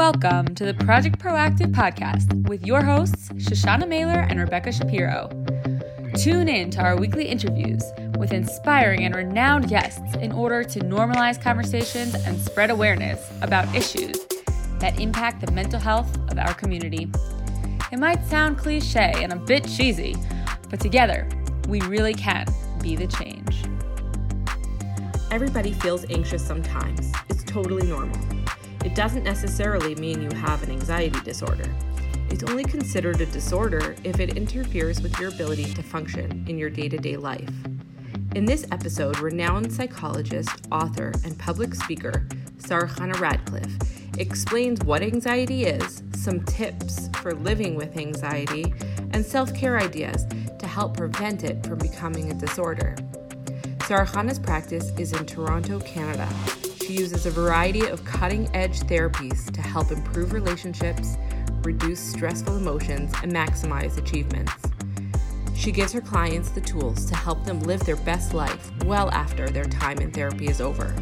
Welcome to the Project Proactive podcast with your hosts, Shoshana Mailer and Rebecca Shapiro. Tune in to our weekly interviews with inspiring and renowned guests in order to normalize conversations and spread awareness about issues that impact the mental health of our community. It might sound cliche and a bit cheesy, but together, we really can be the change. Everybody feels anxious sometimes. It's totally normal. It doesn't necessarily mean you have an anxiety disorder. It's only considered a disorder if it interferes with your ability to function in your day to day life. In this episode, renowned psychologist, author, and public speaker Sara-Chana Radcliffe explains what anxiety is, some tips for living with anxiety, and self care ideas to help prevent it from becoming a disorder. Sara-Chana's practice is in Toronto, Canada. She uses a variety of cutting edge therapies to help improve relationships, reduce stressful emotions, and maximize achievements. She gives her clients the tools to help them live their best life well after their time in therapy is over.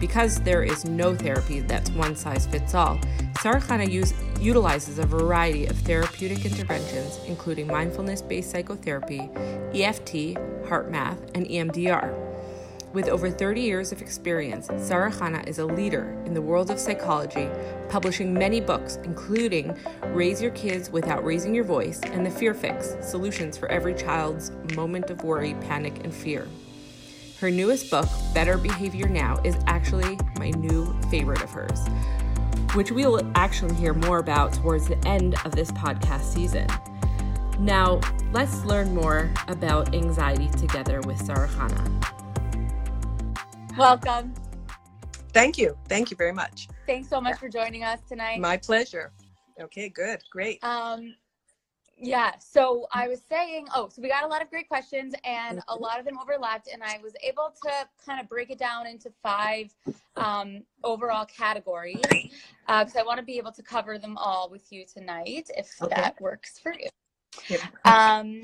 Because there is no therapy that's one size fits all, Sara-Chana use, utilizes a variety of therapeutic interventions, including mindfulness based psychotherapy, EFT, HeartMath, and EMDR. With over 30 years of experience, Sara-Chana is a leader in the world of psychology, publishing many books, including Raise Your Kids Without Raising Your Voice and The Fear Fix Solutions for Every Child's Moment of Worry, Panic, and Fear. Her newest book, Better Behavior Now, is actually my new favorite of hers, which we will actually hear more about towards the end of this podcast season. Now, let's learn more about anxiety together with Sara-Chana. Welcome. Thank you. Thank you very much. Thanks so much for joining us tonight. My pleasure. Okay, good. Great. Um, yeah, so I was saying, oh, so we got a lot of great questions and a lot of them overlapped, and I was able to kind of break it down into five um, overall categories because I want to be able to cover them all with you tonight if Okay. that works for you. Um,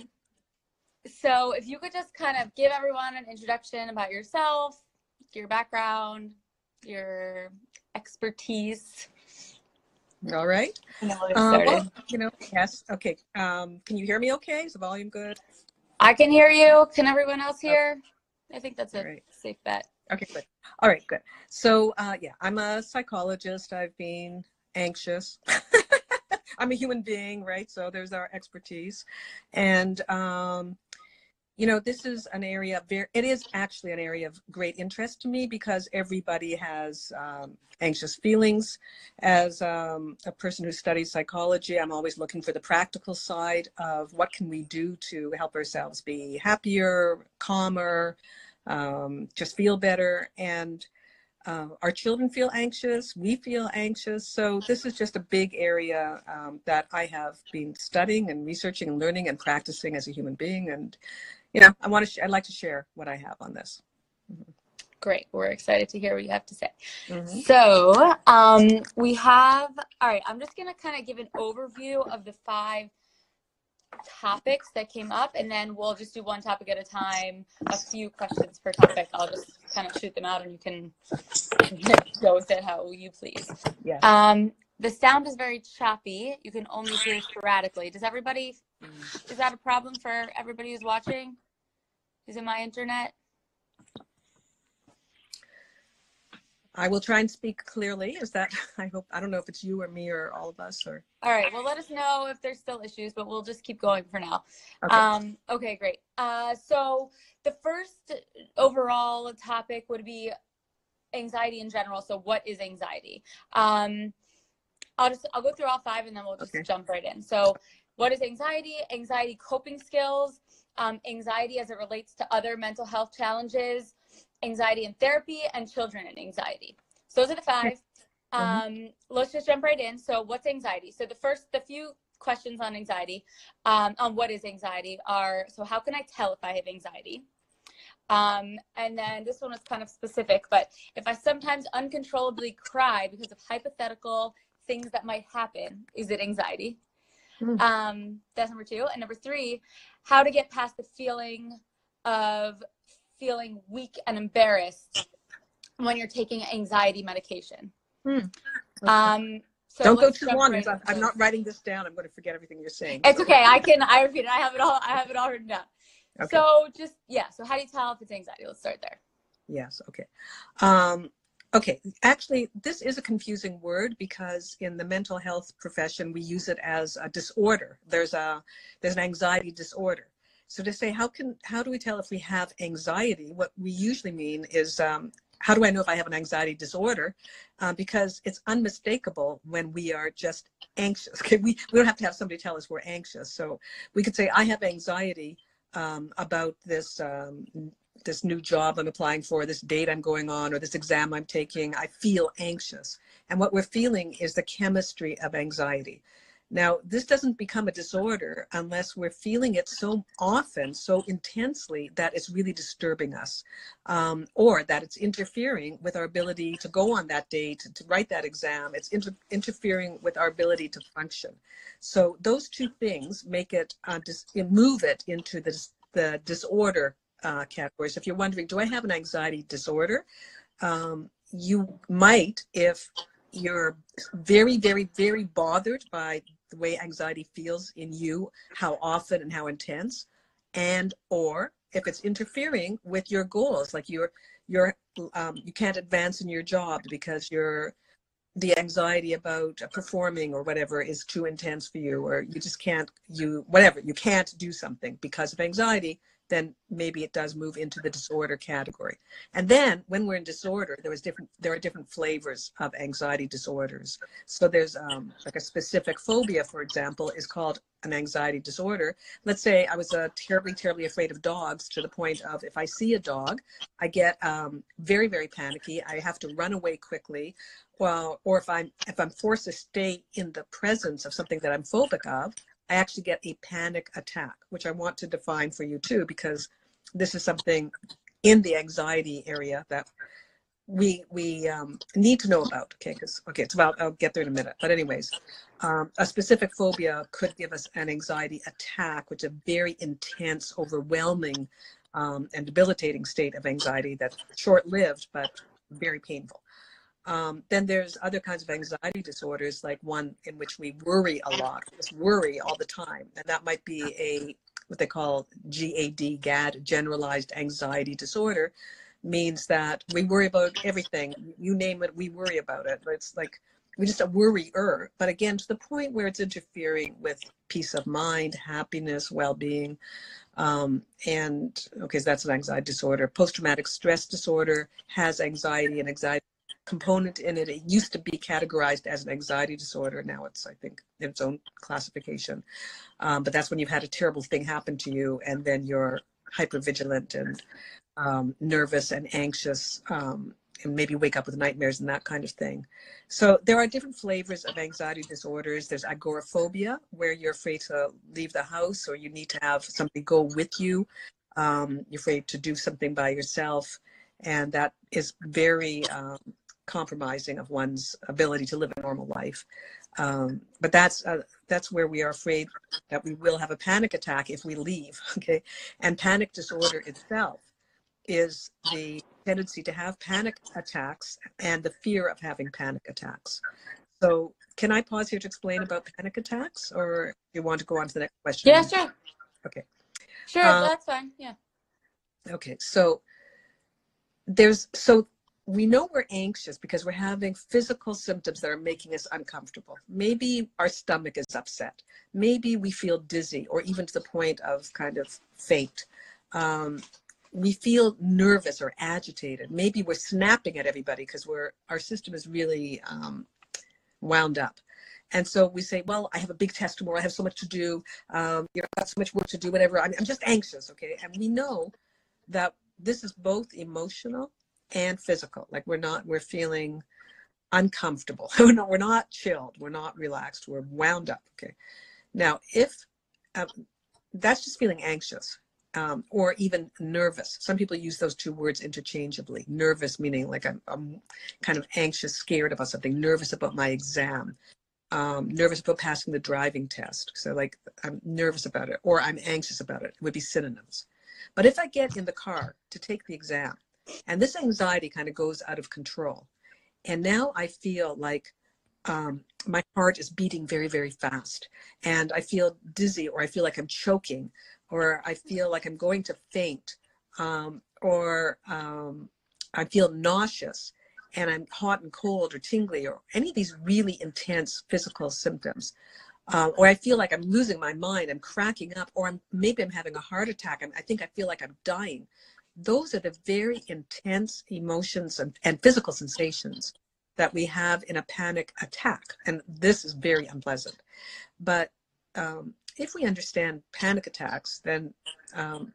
so if you could just kind of give everyone an introduction about yourself, your background, your expertise. All right. Uh, well, you know, yes. Okay. Um, can you hear me okay? Is the volume good? I can hear you. Can everyone else hear? I think that's a right. safe bet. Okay, good. All right, good. So, uh, yeah, I'm a psychologist. I've been anxious. I'm a human being, right? So there's our expertise. And, um, you know, this is an area, very, it is actually an area of great interest to me because everybody has um, anxious feelings. As um, a person who studies psychology, I'm always looking for the practical side of what can we do to help ourselves be happier, calmer, um, just feel better. And uh, our children feel anxious, we feel anxious. So this is just a big area um, that I have been studying and researching and learning and practicing as a human being. And you know, I want to. Sh- I'd like to share what I have on this. Great. We're excited to hear what you have to say. Mhm. So, um, we have, all right, I'm just going to kind of give an overview of the five topics that came up, and then we'll just do one topic at a time, a few questions per topic. I'll just kind of shoot them out, and you can go with it how you please. Yeah. Um, the sound is very choppy. You can only hear sporadically. Does everybody, is that a problem for everybody who's watching? Is it my internet? I will try and speak clearly. Is that? I hope. I don't know if it's you or me or all of us or. All right. Well, let us know if there's still issues, but we'll just keep going for now. Okay. Um, okay, great. Uh, so the first overall topic would be anxiety in general. So what is anxiety? Um, I'll just I'll go through all five and then we'll just Okay. jump right in. So what is anxiety? Anxiety coping skills, um, anxiety as it relates to other mental health challenges, anxiety in therapy, and children and anxiety. So those are the 5 Um, let's just jump right in. So what's anxiety? So the first, the few questions on anxiety, um, on what is anxiety are, so how can I tell if I have anxiety? Um, and then this one was kind of specific, but if I sometimes uncontrollably cry because of hypothetical things that might happen, is it anxiety? Hmm. Um, that's number two. And number three, how to get past the feeling of feeling weak and embarrassed when you're taking anxiety medication. Okay. Um, So Don't go too long. right I'm, I'm not writing this down. I'm going to forget everything you're saying. It's okay. I can. I repeat it. I have it all. I have it all written down. Okay. So just yeah. So how do you tell if it's anxiety? Let's start there. Yes. Okay. Um, okay. Actually, this is a confusing word because in the mental health profession we use it as a disorder. There's a there's an anxiety disorder. So to say how can how do we tell if we have anxiety? What we usually mean is um, how do I know if I have an anxiety disorder? Uh, because it's unmistakable when we are just anxious. Okay, we we don't have to have somebody tell us we're anxious. So we could say I have anxiety um, about this um, this new job I'm applying for, this date I'm going on, or this exam I'm taking. I feel anxious. And what we're feeling is the chemistry of anxiety. Now, this doesn't become a disorder unless we're feeling it so often, so intensely that it's really disturbing us, um, or that it's interfering with our ability to go on that date, to write that exam. It's inter- interfering with our ability to function. So those two things make it, uh, dis- move it into the, dis- the disorder uh, category. So if you're wondering, do I have an anxiety disorder? Um, you might if you're very, very, very bothered by the way anxiety feels in you, how often and how intense, and or if it's interfering with your goals, like you're you're um, you can't advance in your job because you're the anxiety about performing or whatever is too intense for you or you just can't you whatever you can't do something because of anxiety then maybe it does move into the disorder category. And then when we're in disorder, there is different there are different flavors of anxiety disorders. So there's um, like a specific phobia, for example, is called an anxiety disorder. Let's say I was uh, terribly, terribly afraid of dogs to the point of if I see a dog, I get um, very, very panicky. I have to run away quickly. Well, or if I'm if I'm forced to stay in the presence of something that I'm phobic of, I actually get a panic attack, which I want to define for you too, because this is something in the anxiety area that we we um, need to know about. Okay, because okay, it's about I'll get there in a minute. But anyways, um, a specific phobia could give us an anxiety attack, which is a very intense, overwhelming, um, and debilitating state of anxiety that's short-lived but very painful. Um, then there's other kinds of anxiety disorders, like one in which we worry a lot, just worry all the time. And that might be a what they call GAD, GAD, generalized anxiety disorder, means that we worry about everything. You name it, we worry about it. It's like we just a worrier. But again, to the point where it's interfering with peace of mind, happiness, well-being. Um, and okay, so that's an anxiety disorder. Post-traumatic stress disorder has anxiety and anxiety component in it. It used to be categorized as an anxiety disorder. Now it's, I think, in its own classification. Um, but that's when you've had a terrible thing happen to you and then you're hypervigilant and um, nervous and anxious um, and maybe wake up with nightmares and that kind of thing. So there are different flavors of anxiety disorders. There's agoraphobia, where you're afraid to leave the house or you need to have somebody go with you. Um, you're afraid to do something by yourself. And that is very um, compromising of one's ability to live a normal life. Um, but that's uh, that's where we are afraid that we will have a panic attack if we leave. Okay, and panic disorder itself is the tendency to have panic attacks and the fear of having panic attacks. So, can I pause here to explain about panic attacks, or do you want to go on to the next question? Yeah, sure. Okay. Sure, Uh, that's fine. Yeah. Okay, so there's so we know we're anxious because we're having physical symptoms that are making us uncomfortable. Maybe our stomach is upset. Maybe we feel dizzy or even to the point of kind of faint. Um, we feel nervous or agitated. Maybe we're snapping at everybody because we're our system is really um, wound up. And so we say, well, I have a big test tomorrow. I have so much to do. Um, you know, I've got so much work to do, whatever. I'm, I'm just anxious, okay? And we know that this is both emotional and physical. Like we're not, we're feeling uncomfortable. we're, not, we're not chilled. We're not relaxed. We're wound up, okay? Now, if uh, that's just feeling anxious um, or even nervous. Some people use those two words interchangeably. Nervous meaning like I'm, I'm kind of anxious, scared about something, nervous about my exam um, nervous about passing the driving test. So like I'm nervous about it or I'm anxious about it. It would be synonyms. But if I get in the car to take the exam and this anxiety kind of goes out of control and now I feel like um, my heart is beating very, very fast, and I feel dizzy, or I feel like I'm choking, or I feel like I'm going to faint, um, or um, I feel nauseous, and I'm hot and cold, or tingly, or any of these really intense physical symptoms. Uh, or I feel like I'm losing my mind, I'm cracking up, or I'm maybe I'm having a heart attack. I'm, I think I feel like I'm dying. Those are the very intense emotions and, and physical sensations that we have in a panic attack. And this is very unpleasant. But um, if we understand panic attacks, then um,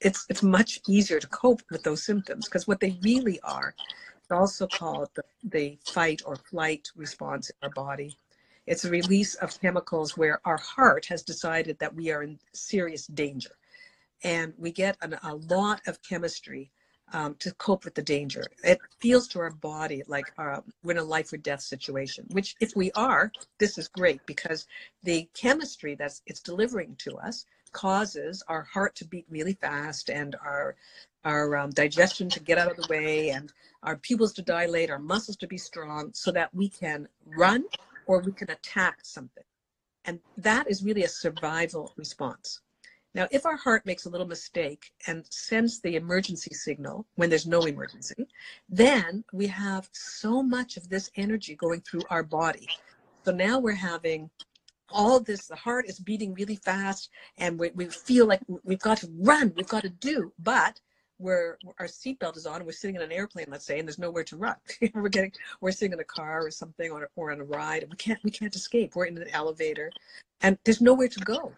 it's, it's much easier to cope with those symptoms because what they really are, it's also called the, the fight or flight response in our body. It's a release of chemicals where our heart has decided that we are in serious danger. And we get an, a lot of chemistry um, to cope with the danger. It feels to our body like uh, we're in a life or death situation, which if we are, this is great because the chemistry that's it's delivering to us causes our heart to beat really fast and our our um, digestion to get out of the way and our pupils to dilate, our muscles to be strong so that we can run or we can attack something. And that is really a survival response. Now, if our heart makes a little mistake and sends the emergency signal when there's no emergency, then we have so much of this energy going through our body. So now we're having all this, the heart is beating really fast and we, we feel like we've got to run, we've got to do, but we're, our seatbelt is on and we're sitting in an airplane, let's say, and there's nowhere to run. we're getting, we're sitting in a car or something or, or on a ride. And we can't, we can't escape. We're in an elevator and there's nowhere to go.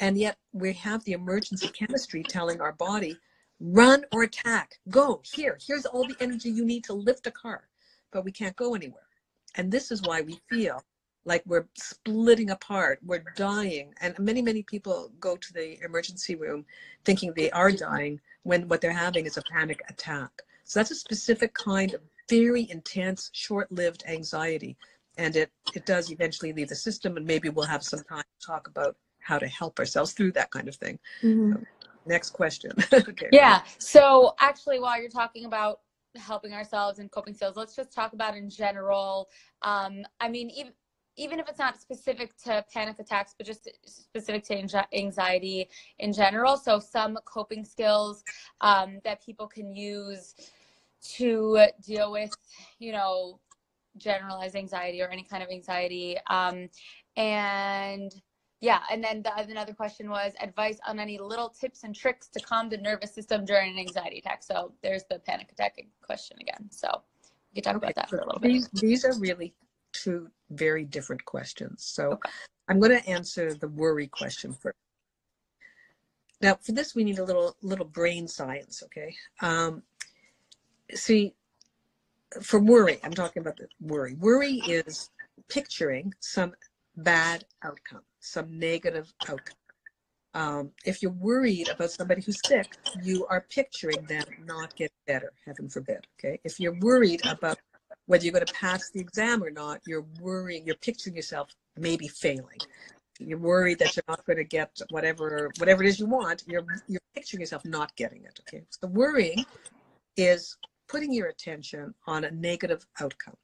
And yet we have the emergency chemistry telling our body, run or attack, go here, here's all the energy you need to lift a car, but we can't go anywhere. And this is why we feel like we're splitting apart, we're dying. And many, many people go to the emergency room thinking they are dying when what they're having is a panic attack. So that's a specific kind of very intense, short-lived anxiety. And it, it does eventually leave the system and maybe we'll have some time to talk about how to help ourselves through that kind of thing. Mm-hmm. So, next question. okay. Yeah. So actually, while you're talking about helping ourselves and coping skills, let's just talk about in general. Um, I mean, even even if it's not specific to panic attacks, but just specific to anxiety in general. So some coping skills um, that people can use to deal with, you know, generalized anxiety or any kind of anxiety. Um, and yeah, and then the, another question was advice on any little tips and tricks to calm the nervous system during an anxiety attack. So there's the panic attack question again. So we can talk okay. about that for a little bit. These, these are really two very different questions. So okay. I'm going to answer the worry question first. Now, for this, we need a little little brain science. Okay. Um, see, for worry, I'm talking about the worry. Worry is picturing some bad outcome some negative outcome. Um, if you're worried about somebody who's sick, you are picturing them not get better, heaven forbid. Okay. If you're worried about whether you're going to pass the exam or not, you're worrying, you're picturing yourself maybe failing. You're worried that you're not going to get whatever whatever it is you want. You're you're picturing yourself not getting it. Okay. So worrying is putting your attention on a negative outcome.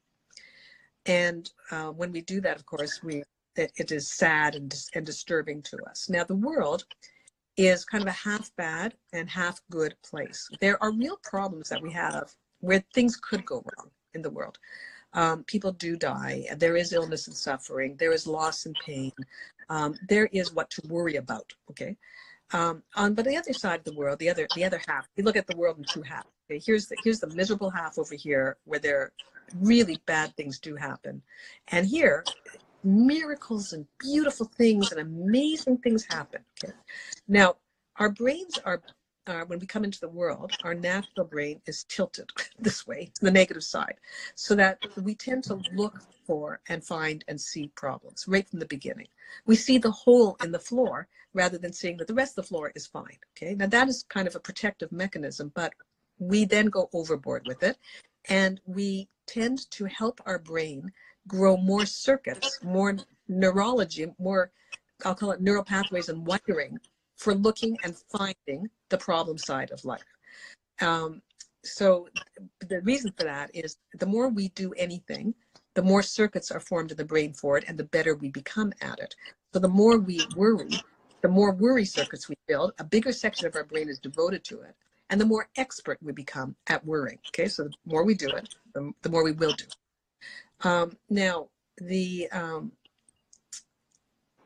And uh, when we do that, of course, we that it is sad and, and disturbing to us. Now, the world is kind of a half bad and half good place. There are real problems that we have where things could go wrong in the world. Um, people do die. There is illness and suffering. There is loss and pain. Um, there is what to worry about. Okay. Um, on but the other side of the world, the other the other half, you look at the world in two halves. Okay? Here's the here's the miserable half over here where there really bad things do happen, and here miracles and beautiful things and amazing things happen. Okay? Now, our brains are, uh, when we come into the world, our natural brain is tilted this way, to the negative side, so that we tend to look for and find and see problems right from the beginning. We see the hole in the floor rather than seeing that the rest of the floor is fine. Okay, now that is kind of a protective mechanism, but we then go overboard with it and we tend to help our brain grow more circuits, more neurology, more, I'll call it neural pathways and wiring for looking and finding the problem side of life. Um, so the reason for that is the more we do anything, the more circuits are formed in the brain for it and the better we become at it. So the more we worry, the more worry circuits we build, a bigger section of our brain is devoted to it. And the more expert we become at worrying. Okay, so the more we do it, the, the more we will do. Um, now, the um,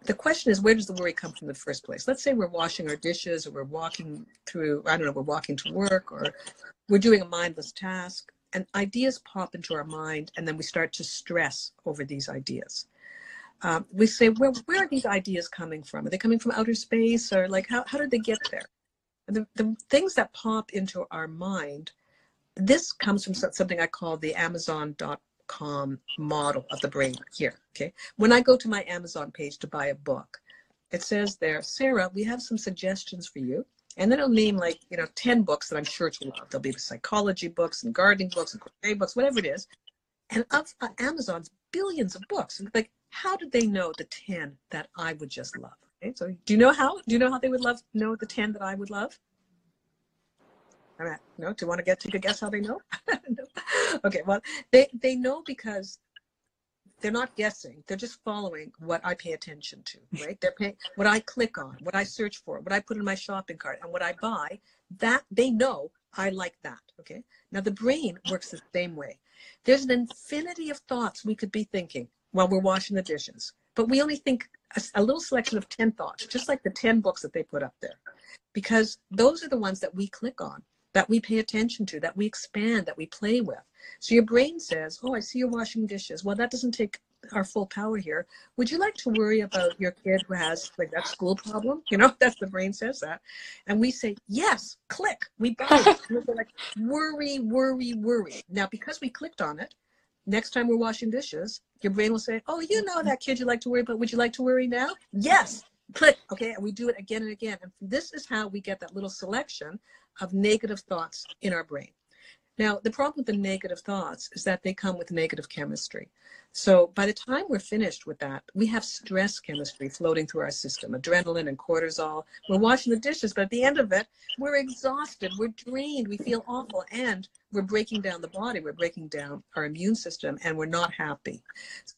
the question is, where does the worry come from in the first place? Let's say we're washing our dishes, or we're walking through, I don't know, we're walking to work, or we're doing a mindless task, and ideas pop into our mind, and then we start to stress over these ideas. Um, we say, where, where are these ideas coming from? Are they coming from outer space, or like, how, how did they get there? The, the things that pop into our mind, this comes from something I call the Amazon.com calm model of the brain here. Okay. When I go to my Amazon page to buy a book, it says there, Sarah, we have some suggestions for you. And then it'll name like, you know, 10 books that I'm sure to love. There'll be psychology books and gardening books and crochet books, whatever it is. And of uh, Amazon's billions of books, like, how did they know the 10 that I would just love? Okay, so do you know how? Do you know how they would love know the 10 that I would love? All right. No, do you want to get take a guess how they know? no. Okay, well, they they know because they're not guessing. They're just following what I pay attention to, right? They're paying what I click on, what I search for, what I put in my shopping cart, and what I buy. That they know I like that. Okay. Now the brain works the same way. There's an infinity of thoughts we could be thinking while we're washing the dishes, but we only think a, a little selection of 10 thoughts, just like the 10 books that they put up there, because those are the ones that we click on that we pay attention to, that we expand, that we play with. So your brain says, Oh, I see you're washing dishes. Well, that doesn't take our full power here. Would you like to worry about your kid who has like that school problem? You know, that's the brain says that. And we say, Yes, click. We buy it. we're like, worry, worry, worry. Now, because we clicked on it, next time we're washing dishes, your brain will say, Oh, you know that kid you like to worry about. Would you like to worry now? Yes. Click. Okay. And we do it again and again. And this is how we get that little selection of negative thoughts in our brain. Now, the problem with the negative thoughts is that they come with negative chemistry. So by the time we're finished with that, we have stress chemistry floating through our system, adrenaline and cortisol. We're washing the dishes, but at the end of it, we're exhausted, we're drained, we feel awful, and we're breaking down the body, we're breaking down our immune system, and we're not happy.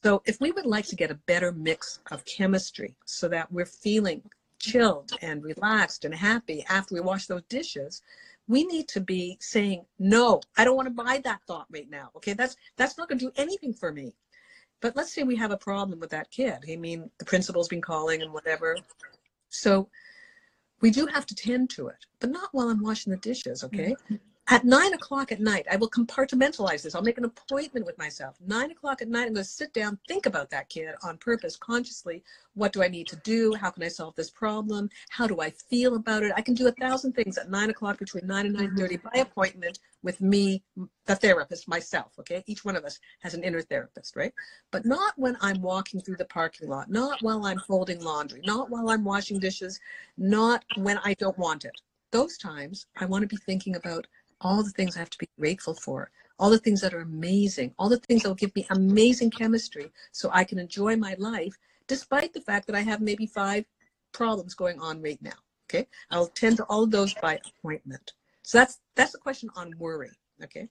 So if we would like to get a better mix of chemistry so that we're feeling chilled and relaxed and happy after we wash those dishes we need to be saying no i don't want to buy that thought right now okay? That's that's not going to do anything for me. But let's say we have a problem with that kid. I mean the principal's been calling and whatever. So we do have to tend to it but not while i'm washing the dishes okay? Mm-hmm. At nine o'clock at night, I will compartmentalize this. I'll make an appointment with myself. Nine o'clock at night, I'm going to sit down, think about that kid on purpose, consciously. What do I need to do? How can I solve this problem? How do I feel about it? I can do a thousand things at nine o'clock between nine and mm-hmm. nine thirty by appointment with me, the therapist, myself. Okay, each one of us has an inner therapist, right? But not when I'm walking through the parking lot, not while I'm folding laundry, not while I'm washing dishes, not when I don't want it. Those times, I want to be thinking about all the things I have to be grateful for, all the things that are amazing, all the things that will give me amazing chemistry so I can enjoy my life, despite the fact that I have maybe five problems going on right now. Okay. I'll tend to all of those by appointment. So that's that's the question on worry. Okay.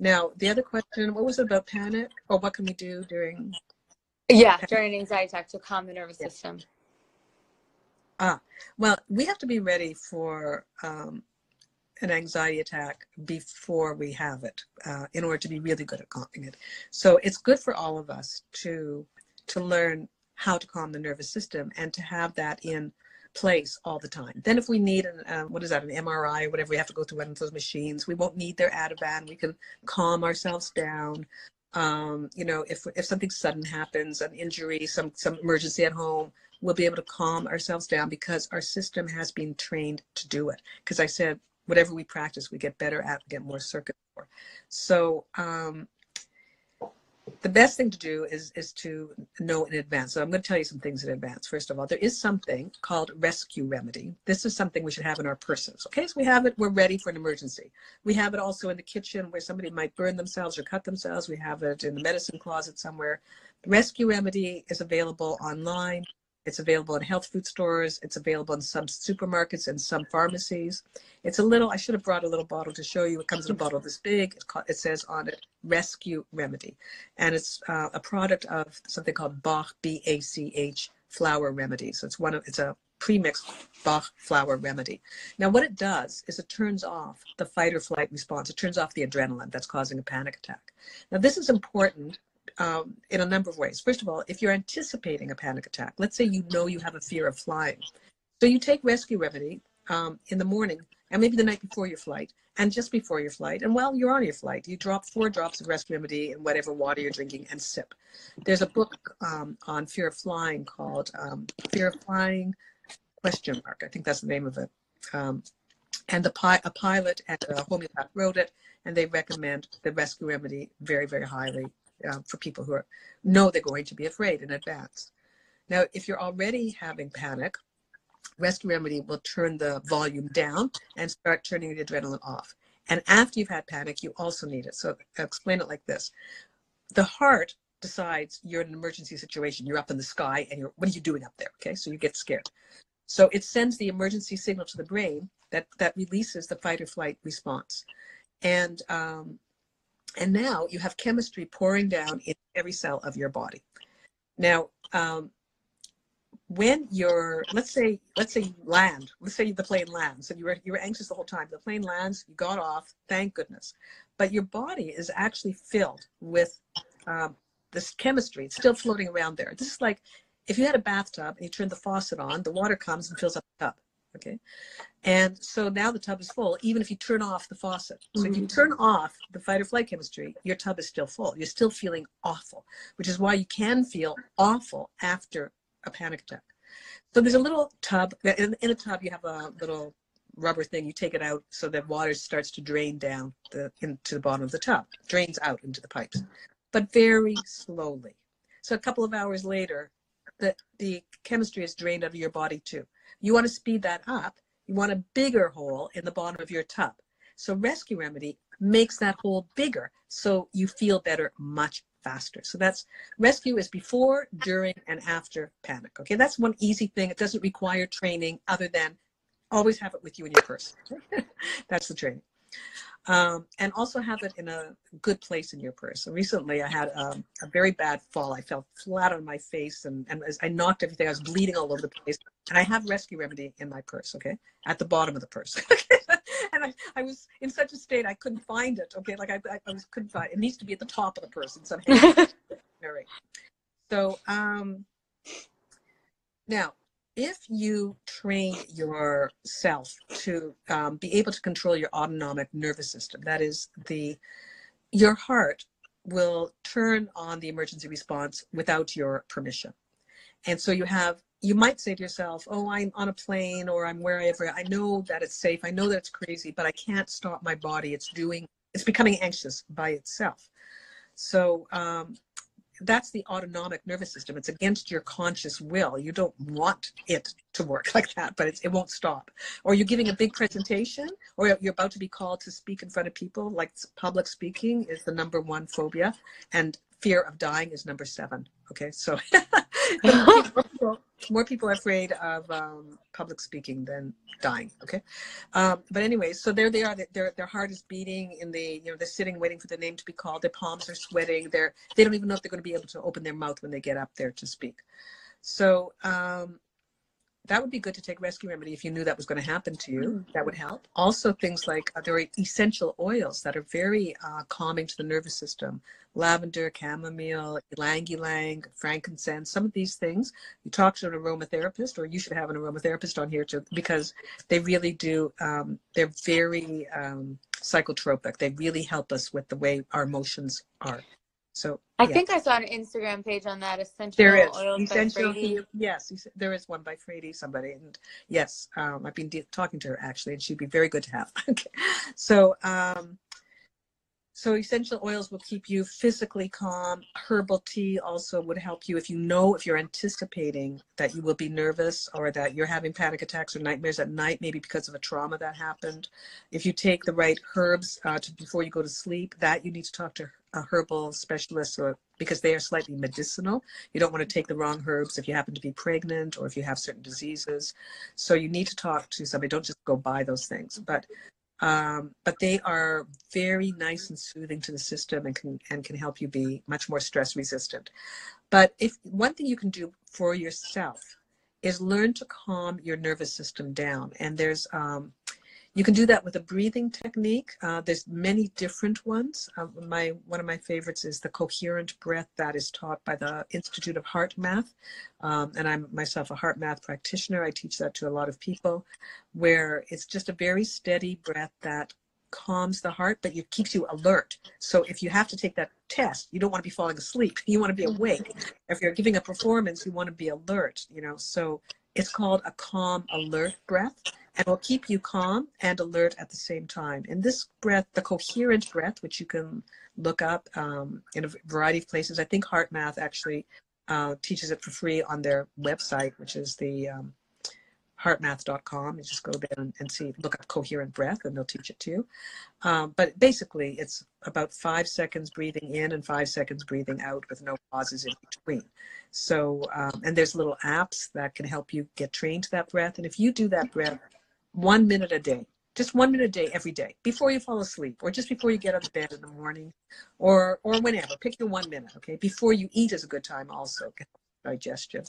Now the other question, what was it about panic? Or what can we do during Yeah, during anxiety attack to calm the nervous yeah. system. Ah, well, we have to be ready for um, an anxiety attack before we have it uh, in order to be really good at calming it. So it's good for all of us to to learn how to calm the nervous system and to have that in place all the time. Then if we need an uh, what is that an MRI or whatever we have to go through one of those machines, we won't need their Ativan. We can calm ourselves down. Um, you know, if if something sudden happens, an injury, some some emergency at home, we'll be able to calm ourselves down because our system has been trained to do it. Because I said whatever we practice, we get better at, get more circuit for. So um, the best thing to do is is to know in advance. So I'm going to tell you some things in advance. First of all, there is something called rescue remedy. This is something we should have in our purses. Okay, so we have it. We're ready for an emergency. We have it also in the kitchen where somebody might burn themselves or cut themselves. We have it in the medicine closet somewhere. Rescue remedy is available online. It's available in health food stores. It's available in some supermarkets and some pharmacies. It's a little, I should have brought a little bottle to show you. It comes in a bottle this big. Called, it says on it, Rescue Remedy. And it's uh, a product of something called Bach, B-A-C-H, flower remedy. So it's one of, it's a pre-mixed Bach flower remedy. Now what it does is it turns off the fight or flight response. It turns off the adrenaline that's causing a panic attack. Now this is important um, in a number of ways. First of all, if you're anticipating a panic attack, let's say you know you have a fear of flying. So you take rescue remedy um, in the morning and maybe the night before your flight and just before your flight. And while you're on your flight, you drop four drops of rescue remedy in whatever water you're drinking and sip. There's a book um, on fear of flying called um, Fear of Flying question mark. I think that's the name of it. Um, and the pi- a pilot and a homeopath wrote it, and they recommend the rescue remedy very, very highly uh, for people who are, know they're going to be afraid in advance. Now, if you're already having panic, Rescue Remedy will turn the volume down and start turning the adrenaline off. And after you've had panic, you also need it. So I'll explain it like this. The heart decides you're in an emergency situation. You're up in the sky and you're, what are you doing up there? Okay, so you get scared. So it sends the emergency signal to the brain that, that releases the fight or flight response. And um, and now you have chemistry pouring down in every cell of your body. Now, um, when you're, let's say, let's say you land, let's say the plane lands, and you were you were anxious the whole time. The plane lands, you got off, thank goodness, but your body is actually filled with um, this chemistry. It's still floating around there. This is like if you had a bathtub and you turn the faucet on, the water comes and fills up the tub. Okay. And so now the tub is full, even if you turn off the faucet. So mm-hmm. if you mm-hmm. turn off the fight or flight chemistry, your tub is still full. You're still feeling awful, which is why you can feel awful after a panic attack. So there's a little tub. In, in a tub, you have a little rubber thing. You take it out so that water starts to drain down the, into the bottom of the tub, drains out into the pipes, but very slowly. So a couple of hours later, the, the chemistry is drained out of your body too. You want to speed that up. You want a bigger hole in the bottom of your tub. So Rescue Remedy makes that hole bigger so you feel better much faster. So that's rescue is before, during, and after panic. Okay, that's one easy thing. It doesn't require training other than always have it with you in your purse. that's the training um, and also have it in a good place in your purse. So recently I had um, a very bad fall. I fell flat on my face and, and I knocked everything. I was bleeding all over the place. And I have rescue remedy in my purse, okay? At the bottom of the purse. and I, I was in such a state I couldn't find it, okay? Like I, I was, couldn't find it. It needs to be at the top of the purse in some All right. So um, now if you train yourself to um, be able to control your autonomic nervous system, that is the your heart will turn on the emergency response without your permission. And so you have you might say to yourself, "Oh, I'm on a plane or I'm wherever. I know that it's safe. I know that it's crazy, but I can't stop my body. It's doing it's becoming anxious by itself." So um, that's the autonomic nervous system. It's against your conscious will. You don't want it to work like that, but it won't stop. Or you're giving a big presentation, or you're about to be called to speak in front of people. Like public speaking is the number one phobia, and fear of dying is number seven. Okay, so people, more, people, are afraid of um, public speaking than dying. Okay, um, but anyway, so there they are. Their their heart is beating in the you know they're sitting waiting for the name to be called. Their palms are sweating. They're they don't even know if they're going to be able to open their mouth when they get up there to speak. So um, that would be good to take rescue remedy if you knew that was going to happen to you. Mm. That would help. Also, things like uh, there are essential oils that are very uh, calming to the nervous system lavender, chamomile, ylang ylang, frankincense, some of these things. You talk to an aromatherapist, or you should have an aromatherapist on here too, because they really do, um, they're very um, psychotropic. They really help us with the way our emotions are. So I yeah. think I saw an Instagram page on that essential there is. oils essential, Yes, there is one by Frady, somebody, and yes, um, I've been de- talking to her actually, and she'd be very good to have. okay, so um, so essential oils will keep you physically calm. Herbal tea also would help you if you know if you're anticipating that you will be nervous or that you're having panic attacks or nightmares at night, maybe because of a trauma that happened. If you take the right herbs uh, to, before you go to sleep, that you need to talk to a herbal specialist or because they are slightly medicinal. You don't want to take the wrong herbs if you happen to be pregnant or if you have certain diseases. So you need to talk to somebody. Don't just go buy those things. But um, but they are very nice and soothing to the system and can and can help you be much more stress resistant. But if one thing you can do for yourself is learn to calm your nervous system down, and there's um, you can do that with a breathing technique. Uh, there's many different ones. Uh, my one of my favorites is the coherent breath that is taught by the Institute of HeartMath, um, and I'm myself a HeartMath practitioner. I teach that to a lot of people, where it's just a very steady breath that calms the heart, but it keeps you alert. So if you have to take that test, you don't want to be falling asleep. You want to be awake. If you're giving a performance, you want to be alert. You know, so it's called a calm, alert breath and will keep you calm and alert at the same time. And this breath, the coherent breath, which you can look up um, in a variety of places, I think HeartMath actually uh, teaches it for free on their website, which is the um, heartmath.com. You just go there and, and, see, look up coherent breath, and they'll teach it to you. Um, but basically, it's about five seconds breathing in and five seconds breathing out with no pauses in between. So, um, and there's little apps that can help you get trained to that breath. And if you do that breath one minute a day just one minute a day every day before you fall asleep or just before you get out of bed in the morning or or whenever pick your one minute okay? Before you eat is a good time also digestion.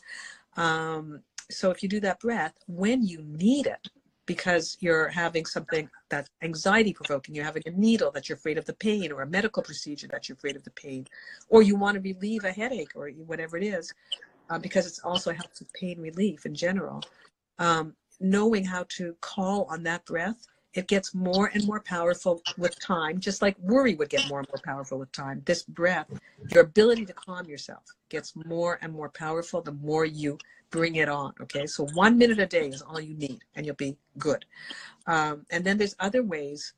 Um, so if you do that breath when you need it because you're having something that's anxiety provoking you're having a needle that you're afraid of the pain or a medical procedure that you're afraid of the pain or you want to relieve a headache or whatever it is uh, because it's also helps with pain relief in general um, knowing how to call on that breath, it gets more and more powerful with time, just like worry would get more and more powerful with time. This breath, your ability to calm yourself gets more and more powerful the more you bring it on. Okay, so one minute a day is all you need, and you'll be good. Um, and then there's other ways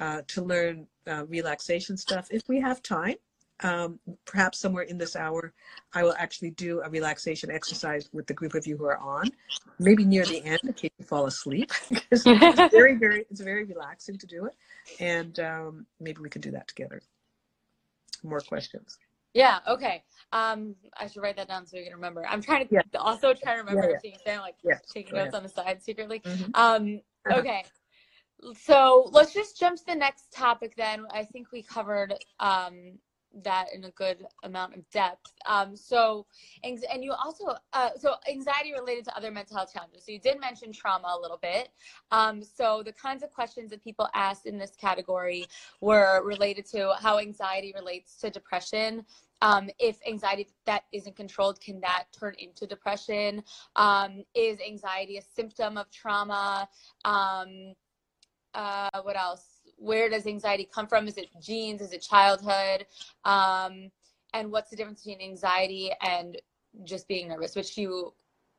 uh, to learn uh, relaxation stuff if we have time um, perhaps somewhere in this hour, I will actually do a relaxation exercise with the group of you who are on, maybe near the end in case you fall asleep. it's very, very, it's very relaxing to do it. And um, maybe we can do that together. More questions. Yeah. Okay. Um, I should write that down so we can remember. I'm trying to yeah. also try to remember yeah, yeah. everything. like yeah. taking notes on the side secretly. Mm-hmm. Um, uh-huh. okay. So let's just jump to the next topic then. I think we covered um, that in a good amount of depth. Um, so, and you also, uh, so anxiety related to other mental health challenges. So you did mention trauma a little bit. Um, so the kinds of questions that people asked in this category were related to how anxiety relates to depression. Um, if anxiety that isn't controlled, can that turn into depression? Um, is anxiety a symptom of trauma? Um, uh, what else? Where does anxiety come from? Is it genes? Is it childhood? Um, and what's the difference between anxiety and just being nervous, which you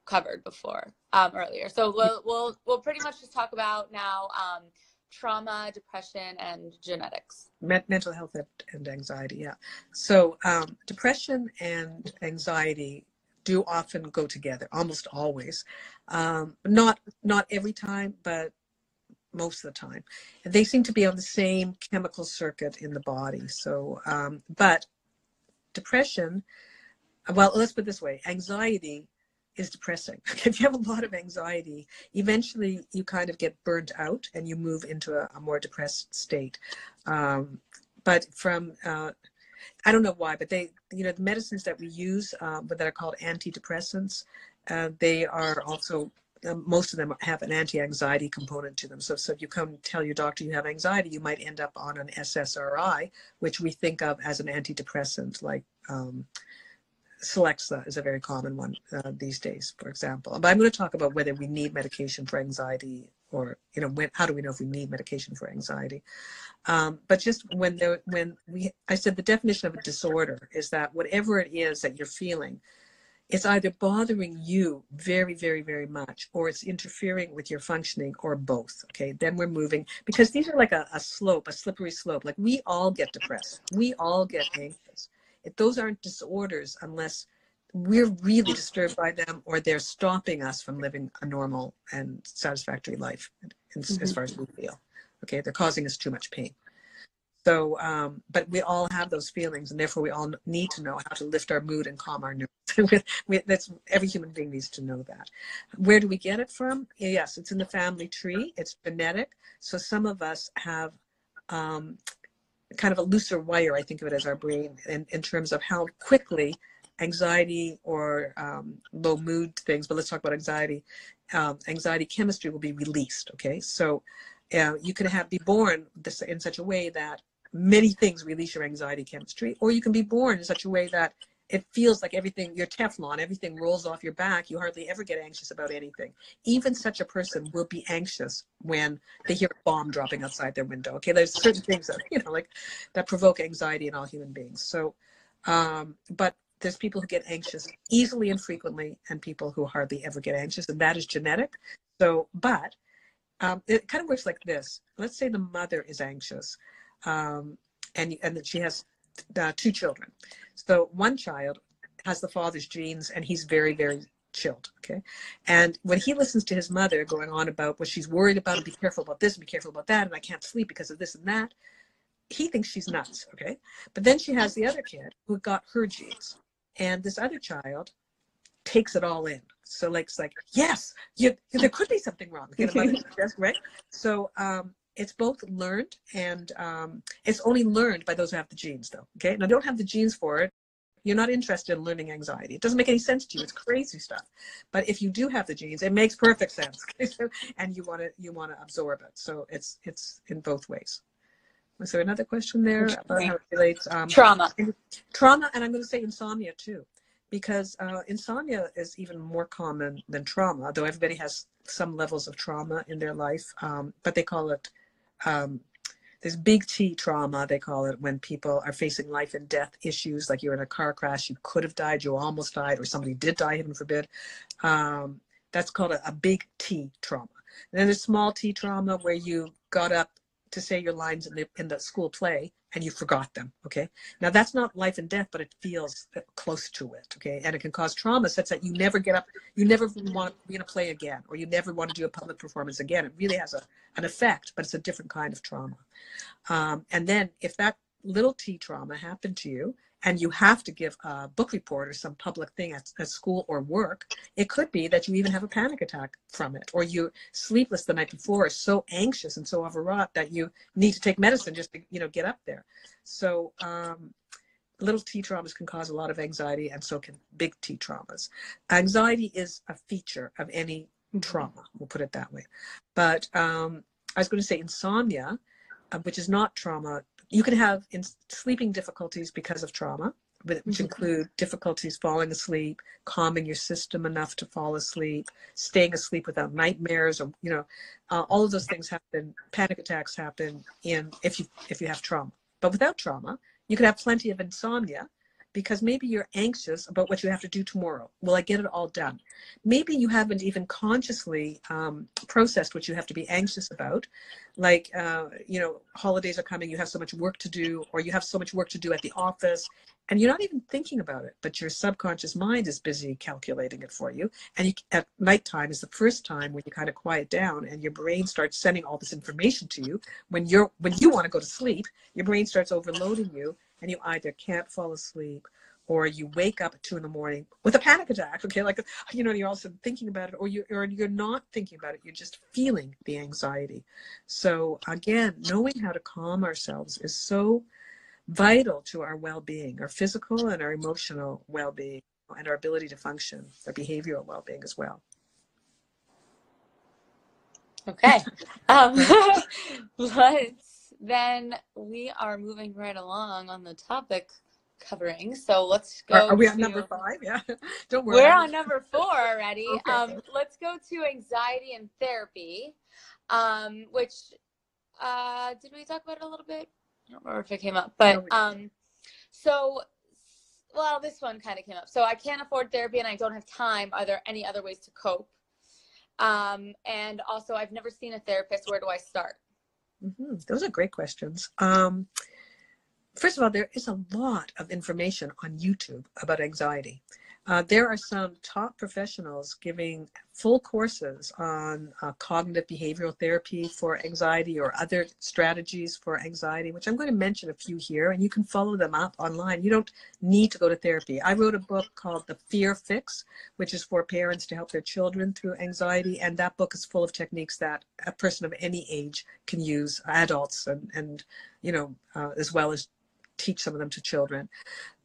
covered before um, earlier. So we'll we'll we'll pretty much just talk about now um, trauma, depression, and genetics. Mental health and anxiety, yeah. So um, depression and anxiety do often go together, almost always. Um, not not every time, but most of the time. And they seem to be on the same chemical circuit in the body. So, um, but depression, well, let's put it this way anxiety is depressing. if you have a lot of anxiety, eventually you kind of get burnt out and you move into a, a more depressed state. Um, but from, uh, I don't know why, but they, you know, the medicines that we use, uh, but that are called antidepressants, uh, they are also um, most of them have an anti-anxiety component to them. So, so if you come tell your doctor you have anxiety, you might end up on an SSRI, which we think of as an antidepressant, like um, Celexa is a very common one uh, these days, for example. But I'm going to talk about whether we need medication for anxiety or, you know, when, how do we know if we need medication for anxiety? Um, but just when there, when we, I said the definition of a disorder is that whatever it is that you're feeling, it's either bothering you very, very, very much, or it's interfering with your functioning, or both. Okay, then we're moving because these are like a, a slope, a slippery slope. Like we all get depressed, we all get anxious. If those aren't disorders unless we're really disturbed by them or they're stopping us from living a normal and satisfactory life mm-hmm. as far as we feel. Okay, they're causing us too much pain. So, um, but we all have those feelings, and therefore we all need to know how to lift our mood and calm our nerves. that's every human being needs to know that. Where do we get it from? Yes, it's in the family tree. It's genetic. So some of us have um, kind of a looser wire. I think of it as our brain, in, in terms of how quickly anxiety or um, low mood things. But let's talk about anxiety. Um, anxiety chemistry will be released. Okay, so. Uh, you can have be born this, in such a way that many things release your anxiety chemistry, or you can be born in such a way that it feels like everything, you're Teflon, everything rolls off your back. You hardly ever get anxious about anything. Even such a person will be anxious when they hear a bomb dropping outside their window. Okay, there's certain things that, you know, like that provoke anxiety in all human beings. So, um, but there's people who get anxious easily and frequently, and people who hardly ever get anxious, and that is genetic. So, but um, it kind of works like this. Let's say the mother is anxious um, and and that she has uh, two children. So one child has the father's genes, and he's very very chilled. Okay, and when he listens to his mother going on about what she's worried about, and be careful about this, and be careful about that, and I can't sleep because of this and that, he thinks she's nuts. Okay, but then she has the other kid who got her genes, and this other child takes it all in. So like it's like yes, you, there could be something wrong. Know, right? So um, it's both learned and um, it's only learned by those who have the genes though okay? Now don't have the genes for it you're not interested in learning anxiety. It doesn't make any sense to you. It's crazy stuff. But if you do have the genes it makes perfect sense and you want to you want to absorb it. So it's it's in both ways. Was there another question there about how it relates um, trauma. Trauma and i'm going to say insomnia too because uh, insomnia is even more common than trauma though everybody has some levels of trauma in their life um, but they call it um, this big T trauma, they call it, when people are facing life and death issues, like you're in a car crash, you could have died, you almost died, or somebody did die, heaven forbid. Um, that's called a, a big T trauma. And then there's small T trauma where you got up to say your lines in the in the school play and you forgot them okay? Now that's not life and death but it feels close to it okay? And it can cause trauma such that you never get up you never want to be in a play again or you never want to do a public performance again. It really has a, an effect but it's a different kind of trauma. Um, and then if that little t trauma happened to you and you have to give a book report or some public thing at, at school or work, it could be that you even have a panic attack from it, or you're sleepless the night before, so anxious and so overwrought that you need to take medicine just to you know get up there. So um, little t traumas can cause a lot of anxiety, and so can big T traumas. Anxiety is a feature of any mm-hmm. trauma. We'll put it that way. But um, I was going to say insomnia, uh, which is not trauma you can have in sleeping difficulties because of trauma, which mm-hmm. include difficulties falling asleep, calming your system enough to fall asleep, staying asleep without nightmares, or you know, uh, all of those things happen. Panic attacks happen in if you if you have trauma. But without trauma, you can have plenty of insomnia because maybe you're anxious about what you have to do tomorrow. Will I get it all done? Maybe you haven't even consciously um, processed what you have to be anxious about. Like, uh, you know, holidays are coming, you have so much work to do, or you have so much work to do at the office, and you're not even thinking about it, but your subconscious mind is busy calculating it for you. And you, at nighttime is the first time when you kind of quiet down and your brain starts sending all this information to you. When you're when you want to go to sleep, your brain starts overloading you and you either can't fall asleep or you wake up at two in the morning with a panic attack okay? Like you know you're also thinking about it or you or you're not thinking about it you're just feeling the anxiety. So again knowing how to calm ourselves is so vital to our well-being our physical and our emotional well-being and our ability to function our behavioral well-being as well. Okay. Um, let's then we are moving right along on the topic covering. So let's go. Are, are we to, on number five? Yeah. Don't worry. We're on number four already. okay. Um, let's go to anxiety and therapy, um, which uh, did we talk about it a little bit? I don't remember if it came up, but um, so well, this one kind of came up. So I can't afford therapy and I don't have time. Are there any other ways to cope? Um, and also, I've never seen a therapist. Where do I start? Mm-hmm. Those are great questions. Um, first of all, there is a lot of information on YouTube about anxiety. Uh, there are some top professionals giving full courses on uh, cognitive behavioral therapy for anxiety or other strategies for anxiety, which I'm going to mention a few here, and you can follow them up online. You don't need to go to therapy. I wrote a book called The Fear Fix, which is for parents to help their children through anxiety, and that book is full of techniques that a person of any age can use, adults and, and you know, uh, as well as teach some of them to children.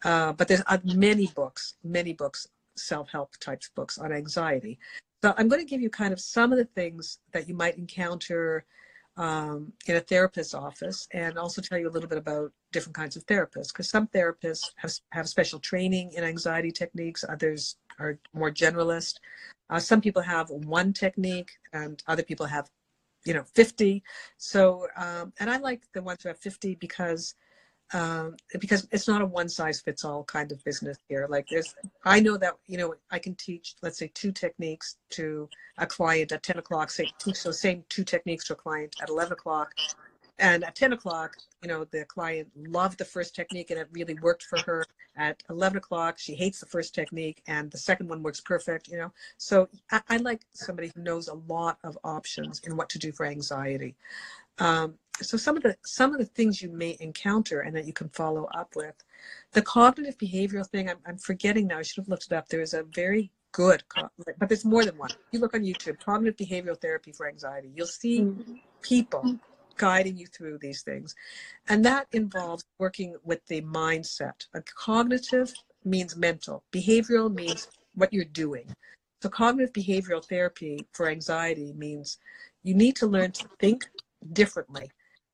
Uh, but there's uh, many books, many books, self-help types books on anxiety. So I'm going to give you kind of some of the things that you might encounter um, in a therapist's office and also tell you a little bit about different kinds of therapists because some therapists have, have special training in anxiety techniques others are more generalist uh, some people have one technique and other people have you know 50 so um, and i like the ones who have 50 because um, because it's not a one size fits all kind of business here. Like there's, I know that, you know, I can teach, let's say two techniques to a client at 10 o'clock, say two, so same two techniques to a client at 11 o'clock. And at 10 o'clock, you know, the client loved the first technique and it really worked for her. At 11 o'clock, she hates the first technique and the second one works perfect, you know. So I, I like somebody who knows a lot of options in what to do for anxiety. Um, so some of the some of the things you may encounter and that you can follow up with. The cognitive behavioral thing i'm, I'm forgetting now. I should have looked it up. There's a very good but there's more than one. You look on youtube cognitive behavioral therapy for anxiety. You'll see mm-hmm. people guiding you through these things. And that involves working with the mindset. A cognitive means mental. Behavioral means what you're doing. So cognitive behavioral therapy for anxiety means you need to learn to think differently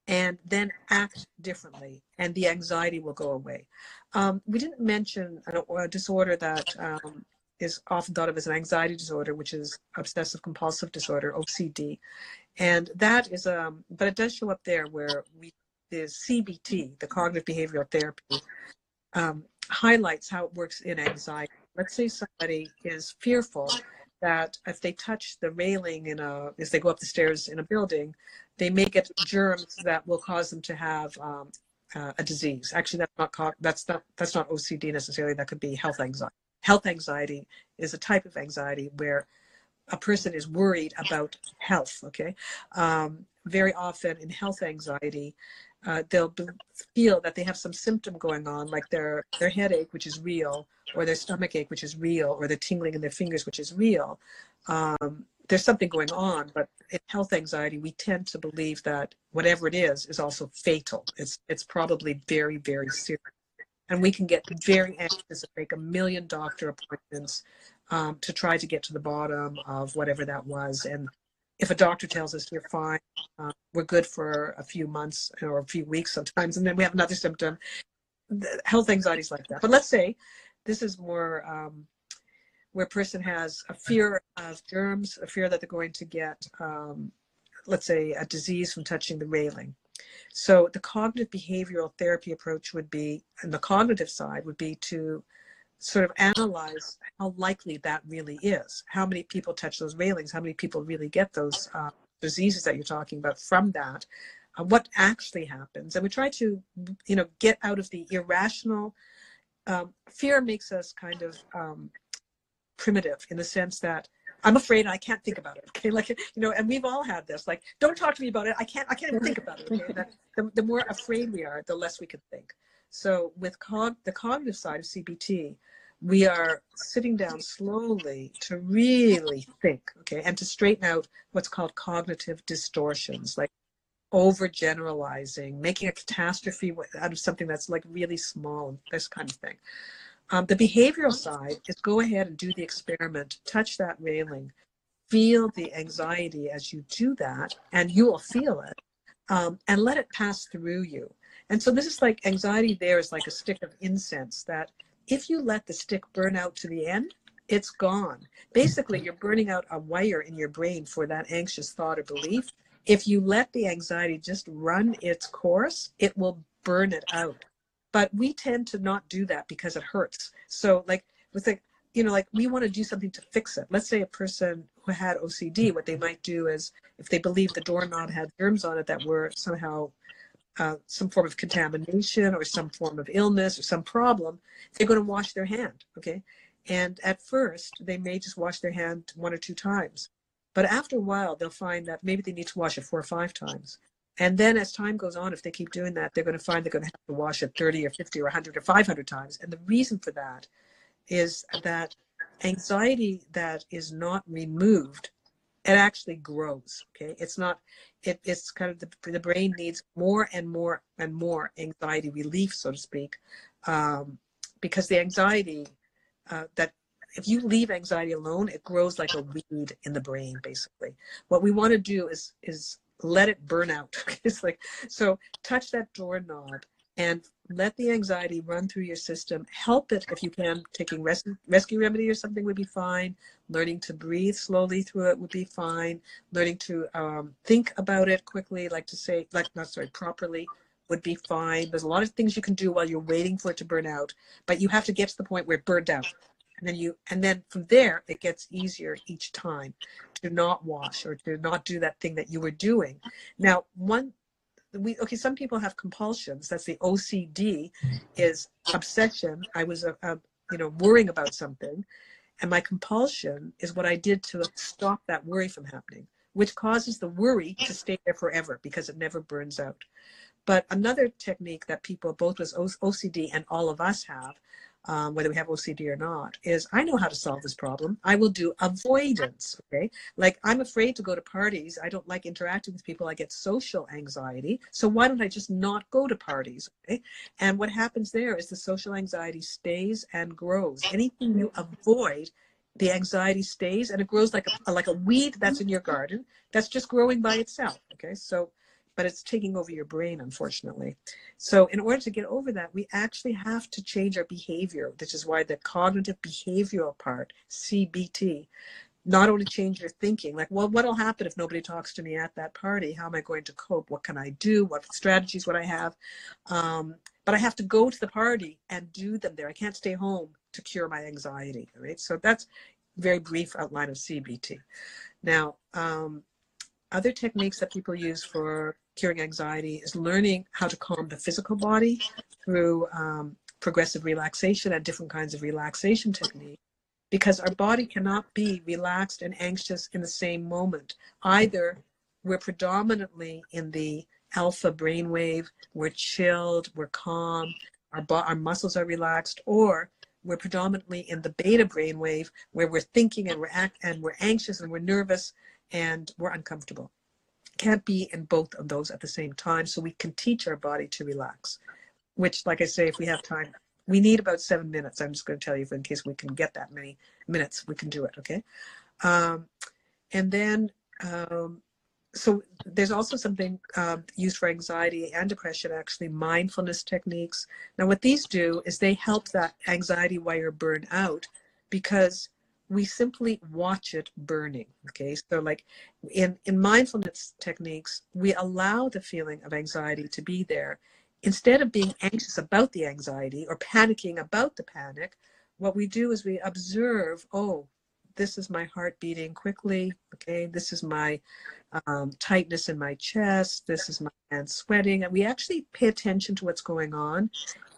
and then act differently and the anxiety will go away. Um, we didn't mention a, a disorder that um, is often thought of as an anxiety disorder which is obsessive compulsive disorder ocd and that is um but it does show up there where we the cbt the cognitive behavioral therapy um, highlights how it works in anxiety. Let's say somebody is fearful that if they touch the railing in a as they go up the stairs in a building they may get germs that will cause them to have um, uh, a disease. Actually, that's not that's not that's not OCD necessarily. That could be health anxiety. Health anxiety is a type of anxiety where a person is worried about health. Okay, um, very often in health anxiety, uh, they'll feel that they have some symptom going on, like their their headache, which is real, or their stomach ache, which is real, or the tingling in their fingers, which is real. Um, there's something going on, but in health anxiety, we tend to believe that whatever it is is also fatal. It's it's probably very very serious, and we can get very anxious and make a million doctor appointments um, to try to get to the bottom of whatever that was. And if a doctor tells us you're fine, uh, we're good for a few months or a few weeks sometimes, and then we have another symptom. The health anxiety is like that. But let's say this is more. Um, where a person has a fear of germs, a fear that they're going to get, um, let's say, a disease from touching the railing. So the cognitive behavioral therapy approach would be, and the cognitive side would be to sort of analyze how likely that really is. How many people touch those railings? How many people really get those uh, diseases that you're talking about from that? Uh, what actually happens? And we try to, you know, get out of the irrational. Um, fear makes us kind of um, primitive in the sense that I'm afraid and I can't think about it. Okay, like you know, and we've all had this. Like, don't talk to me about it. I can't. I can't even think about it. Okay? That, the, the more afraid we are, the less we can think. So with cog- the cognitive side of CBT, we are sitting down slowly to really think, okay, and to straighten out what's called cognitive distortions, like overgeneralizing, making a catastrophe out of something that's like really small, this kind of thing. Um, the behavioral side is go ahead and do the experiment, touch that railing, feel the anxiety as you do that, and you will feel it, um, and let it pass through you. And so this is like anxiety there is like a stick of incense that if you let the stick burn out to the end, it's gone. Basically, you're burning out a wire in your brain for that anxious thought or belief. If you let the anxiety just run its course, it will burn it out. but we tend to not do that because it hurts. So like with like you know like we want to do something to fix it. Let's say a person who had OCD, what they might do is if they believe the doorknob had germs on it that were somehow uh, some form of contamination or some form of illness or some problem, they're going to wash their hand. Okay. And at first, they may just wash their hand one or two times. But after a while, they'll find that maybe they need to wash it four or five times. And then as time goes on, if they keep doing that, they're going to find they're going to have to wash it 30 or 50 or 100 or 500 times. And the reason for that is that anxiety that is not removed, it actually grows. Okay. It's not, it, it's kind of the, the brain needs more and more and more anxiety relief, so to speak, um, because the anxiety uh, that if you leave anxiety alone, it grows like a weed in the brain, basically. What we want to do is is let it burn out. it's like so touch that doorknob and let the anxiety run through your system. Help it if you can. Taking res- rescue remedy or something would be fine. Learning to breathe slowly through it would be fine. Learning to um, think about it quickly, like to say, like not sorry, properly would be fine. There's a lot of things you can do while you're waiting for it to burn out, but you have to get to the point where it burned out. And then you and then from there it gets easier each time to not wash or to not do that thing that you were doing. Now, one we okay, some people have compulsions. That's the OCD mm-hmm. is obsession. I was a, a you know worrying about something and my compulsion is what I did to stop that worry from happening, which causes the worry to stay there forever because it never burns out. But another technique that people, both with OCD and all of us have, um, whether we have OCD or not, is I know how to solve this problem. I will do avoidance. Okay. Like I'm afraid to go to parties. I don't like interacting with people. I get social anxiety. So why don't I just not go to parties? Okay. And what happens there is the social anxiety stays and grows. Anything you avoid, the anxiety stays and it grows like a, like a weed that's in your garden that's just growing by itself. Okay. So but it's taking over your brain, unfortunately. So, in order to get over that, we actually have to change our behavior, which is why the cognitive behavioral part, CBT, not only change your thinking, like, well, what'll happen if nobody talks to me at that party? How am I going to cope? What can I do? What strategies would I have? Um, but I have to go to the party and do them there. I can't stay home to cure my anxiety, right? So that's very brief outline of CBT. Now, um, other techniques that people use for curing anxiety is learning how to calm the physical body through um, progressive relaxation and different kinds of relaxation techniques because our body cannot be relaxed and anxious in the same moment. Either we're predominantly in the alpha brainwave, we're chilled, we're calm, our, bo- our muscles are relaxed, or we're predominantly in the beta brainwave where we're thinking and we're act- and we're anxious and we're nervous and we're uncomfortable can't be in both of those at the same time. So we can teach our body to relax, which, like I say, if we have time, we need about seven minutes. I'm just going to tell you in case we can get that many minutes, we can do it. Okay. Um, and then, um, so there's also something uh, used for anxiety and depression, actually, mindfulness techniques. Now, what these do is they help that anxiety while you're burned out because we simply watch it burning okay? So like in in mindfulness techniques we allow the feeling of anxiety to be there. Instead of being anxious about the anxiety or panicking about the panic what we do is we observe oh this is my heart beating quickly okay? This is my um, tightness in my chest. This is my hands sweating. And we actually pay attention to what's going on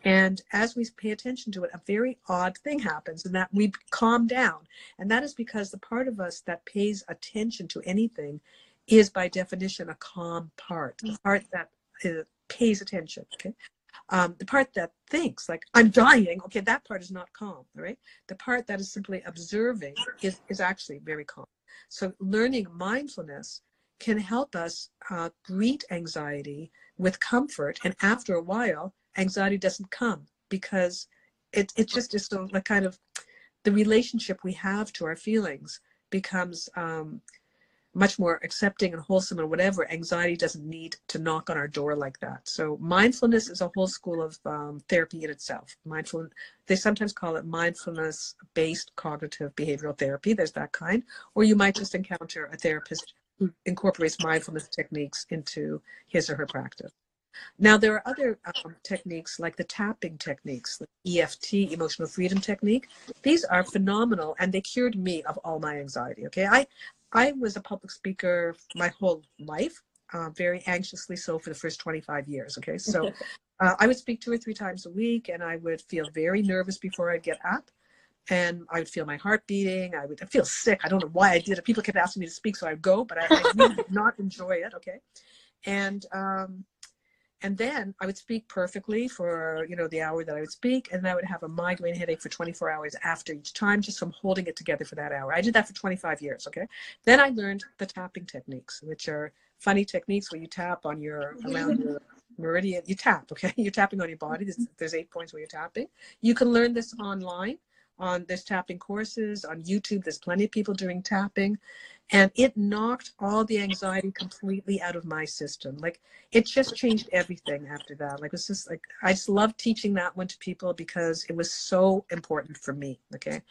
and as we pay attention to it, a very odd thing happens, and that we calm down. And that is because the part of us that pays attention to anything is, by definition, a calm part, the part that uh, pays attention. Okay. Um, the part that thinks, like, I'm dying, okay, that part is not calm, all right? The part that is simply observing is, is actually very calm. So, learning mindfulness can help us uh, greet anxiety with comfort. And after a while, anxiety doesn't come because it, it just is so like kind of the relationship we have to our feelings becomes um, much more accepting and wholesome and whatever. Anxiety doesn't need to knock on our door like that. So mindfulness is a whole school of um, therapy in itself. Mindful they sometimes call it mindfulness based cognitive behavioral therapy. There's that kind. Or you might just encounter a therapist who incorporates mindfulness techniques into his or her practice Now, there are other um, techniques like the tapping techniques, the EFT, emotional freedom technique. These are phenomenal and they cured me of all my anxiety. Okay. I, I was a public speaker my whole life, uh, very anxiously so for the first 25 years. Okay. So uh, I would speak two or three times a week and I would feel very nervous before I'd get up and I would feel my heart beating. I would feel sick. I don't know why I did it. People kept asking me to speak, so I'd go, but I, I really did not enjoy it. Okay, and um, and then I would speak perfectly for you know the hour that I would speak, and I would have a migraine headache for 24 hours after each time, just from holding it together for that hour. I did that for 25 years. Okay, then I learned the tapping techniques, which are funny techniques where you tap on your around your meridian. You tap. Okay, you're tapping on your body. There's, there's eight points where you're tapping. You can learn this online on there's tapping courses on YouTube. There's plenty of people doing tapping. And it knocked all the anxiety completely out of my system. Like it just changed everything after that. Like it was just like I just love teaching that one to people because it was so important for me. Okay.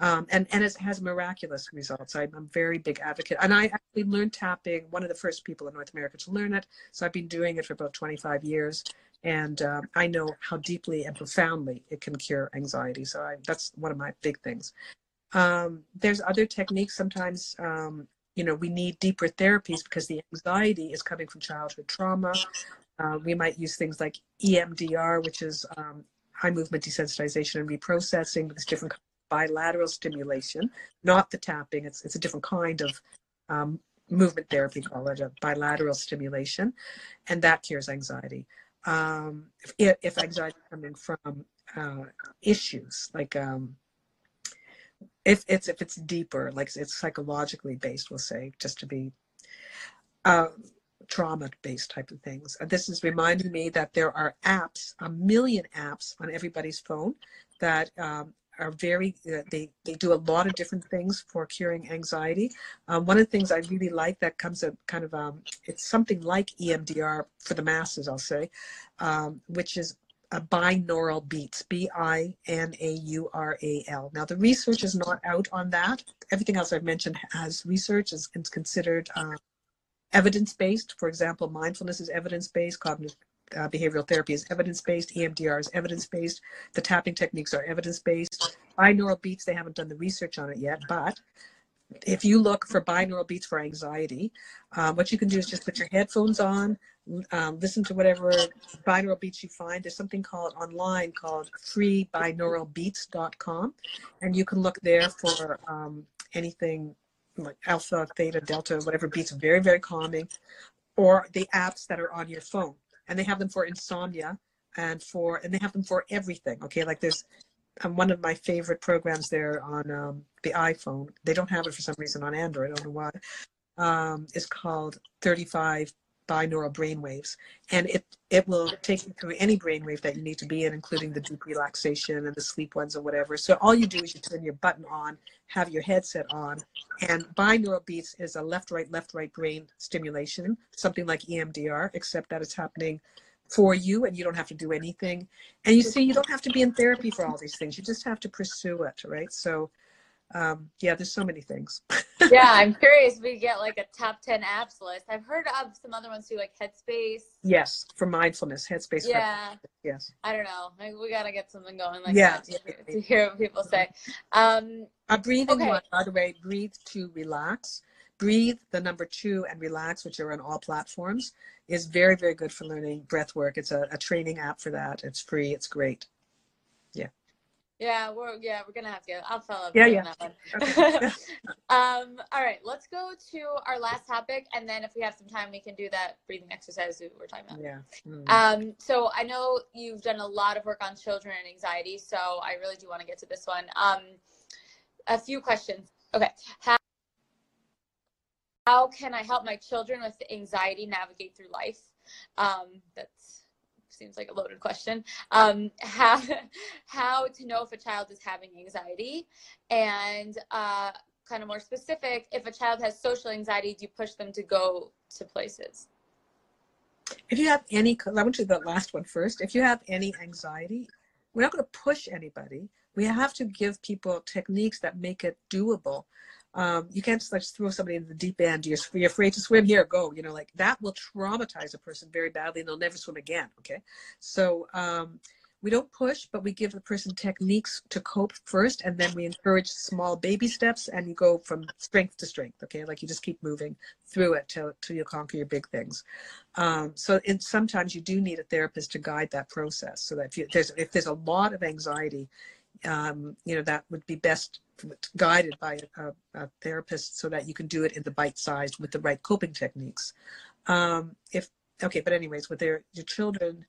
Um, and, and it has miraculous results. I'm, a very big advocate. And I actually learned tapping, one of the first people in North America to learn it. So I've been doing it for about 25 years and uh, I know how deeply and profoundly it can cure anxiety. So I, that's one of my big things. Um, there's other techniques. Sometimes, um, you know, we need deeper therapies because the anxiety is coming from childhood trauma. Uh, we might use things like EMDR, which is um, eye movement desensitization and reprocessing. With different bilateral stimulation, not the tapping. It's it's a different kind of um, movement therapy. Call it a bilateral stimulation, and that cures anxiety um, if, if anxiety coming from uh, issues like um, if it's if it's deeper, like it's psychologically based, we'll say, just to be uh, trauma based type of things. And this is reminding me that there are apps, a million apps on everybody's phone that um, are very uh, they they do a lot of different things for curing anxiety um, one of the things i really like that comes a kind of um, it's something like emdr for the masses i'll say um, which is a binaural beats b-i-n-a-u-r-a-l now the research is not out on that. Everything else i've mentioned has research is, is considered uh, evidence-based. For example mindfulness is evidence-based cognitive uh, behavioral therapy is evidence-based, EMDR is evidence-based, the tapping techniques are evidence-based. Binaural beats, they haven't done the research on it yet, but if you look for binaural beats for anxiety, um, what you can do is just put your headphones on, um, listen to whatever binaural beats you find. There's something called online called freebinauralbeats.com, and you can look there for um, anything like alpha, theta, delta, whatever beats, very, very calming, or the apps that are on your phone. And they have them for insomnia and for and they have them for everything okay? Like there's um, one of my favorite programs there on um, the iphone. They don't have it for some reason on android. I don't know why. Um, is called 35 binaural brainwaves and it it will take you through any brainwave that you need to be in including the deep relaxation and the sleep ones or whatever. So all you do is you turn your button on have your headset on and binaural beats is a left right left right brain stimulation something like emdr except that it's happening for you and you don't have to do anything. And you see you don't have to be in therapy for all these things. You just have to pursue it right? So um, yeah, there's so many things. yeah, I'm curious. We get like a top 10 apps list. I've heard of some other ones too, like Headspace. Yes, for mindfulness, Headspace. Yeah. yes. I don't know. Like, we got to get something going like yeah, that to, to hear what people say. Um, a breathing okay. one, by the way, breathe to relax. Breathe, the number two, and relax, which are on all platforms, is very, very good for learning breath work. It's a, a training app for that. It's free. It's great. Yeah. We're yeah, we're gonna have to I'll follow up yeah, yeah. that one. Okay. um, all right, let's go to our last topic and then if we have some time we can do that breathing exercise we were talking about. Yeah. Mm. Um, so I know you've done a lot of work on children and anxiety, so I really do want to get to this one. Um, a few questions. Okay. How how can I help my children with anxiety navigate through life? Um, that's seems like a loaded question. Um, how how to know if a child is having anxiety, and uh, kind of more specific, if a child has social anxiety, do you push them to go to places? If you have any, I want to do that last one first. If you have any anxiety, we're not going to push anybody. We have to give people techniques that make it doable. Um, you can't just like throw somebody into the deep end. You're, you're afraid to swim. Here, go. You know, like that will traumatize a person very badly, and they'll never swim again. Okay, so um, we don't push, but we give the person techniques to cope first, and then we encourage small baby steps, and you go from strength to strength. Okay, like you just keep moving through it till, till you conquer your big things. Um, so in, sometimes you do need a therapist to guide that process, so that if, you, there's if there's a lot of anxiety, um, you know that would be best guided by a, a, therapist, so that you can do it in the bite sized with the right coping techniques. Um, if okay, but anyways, with their your children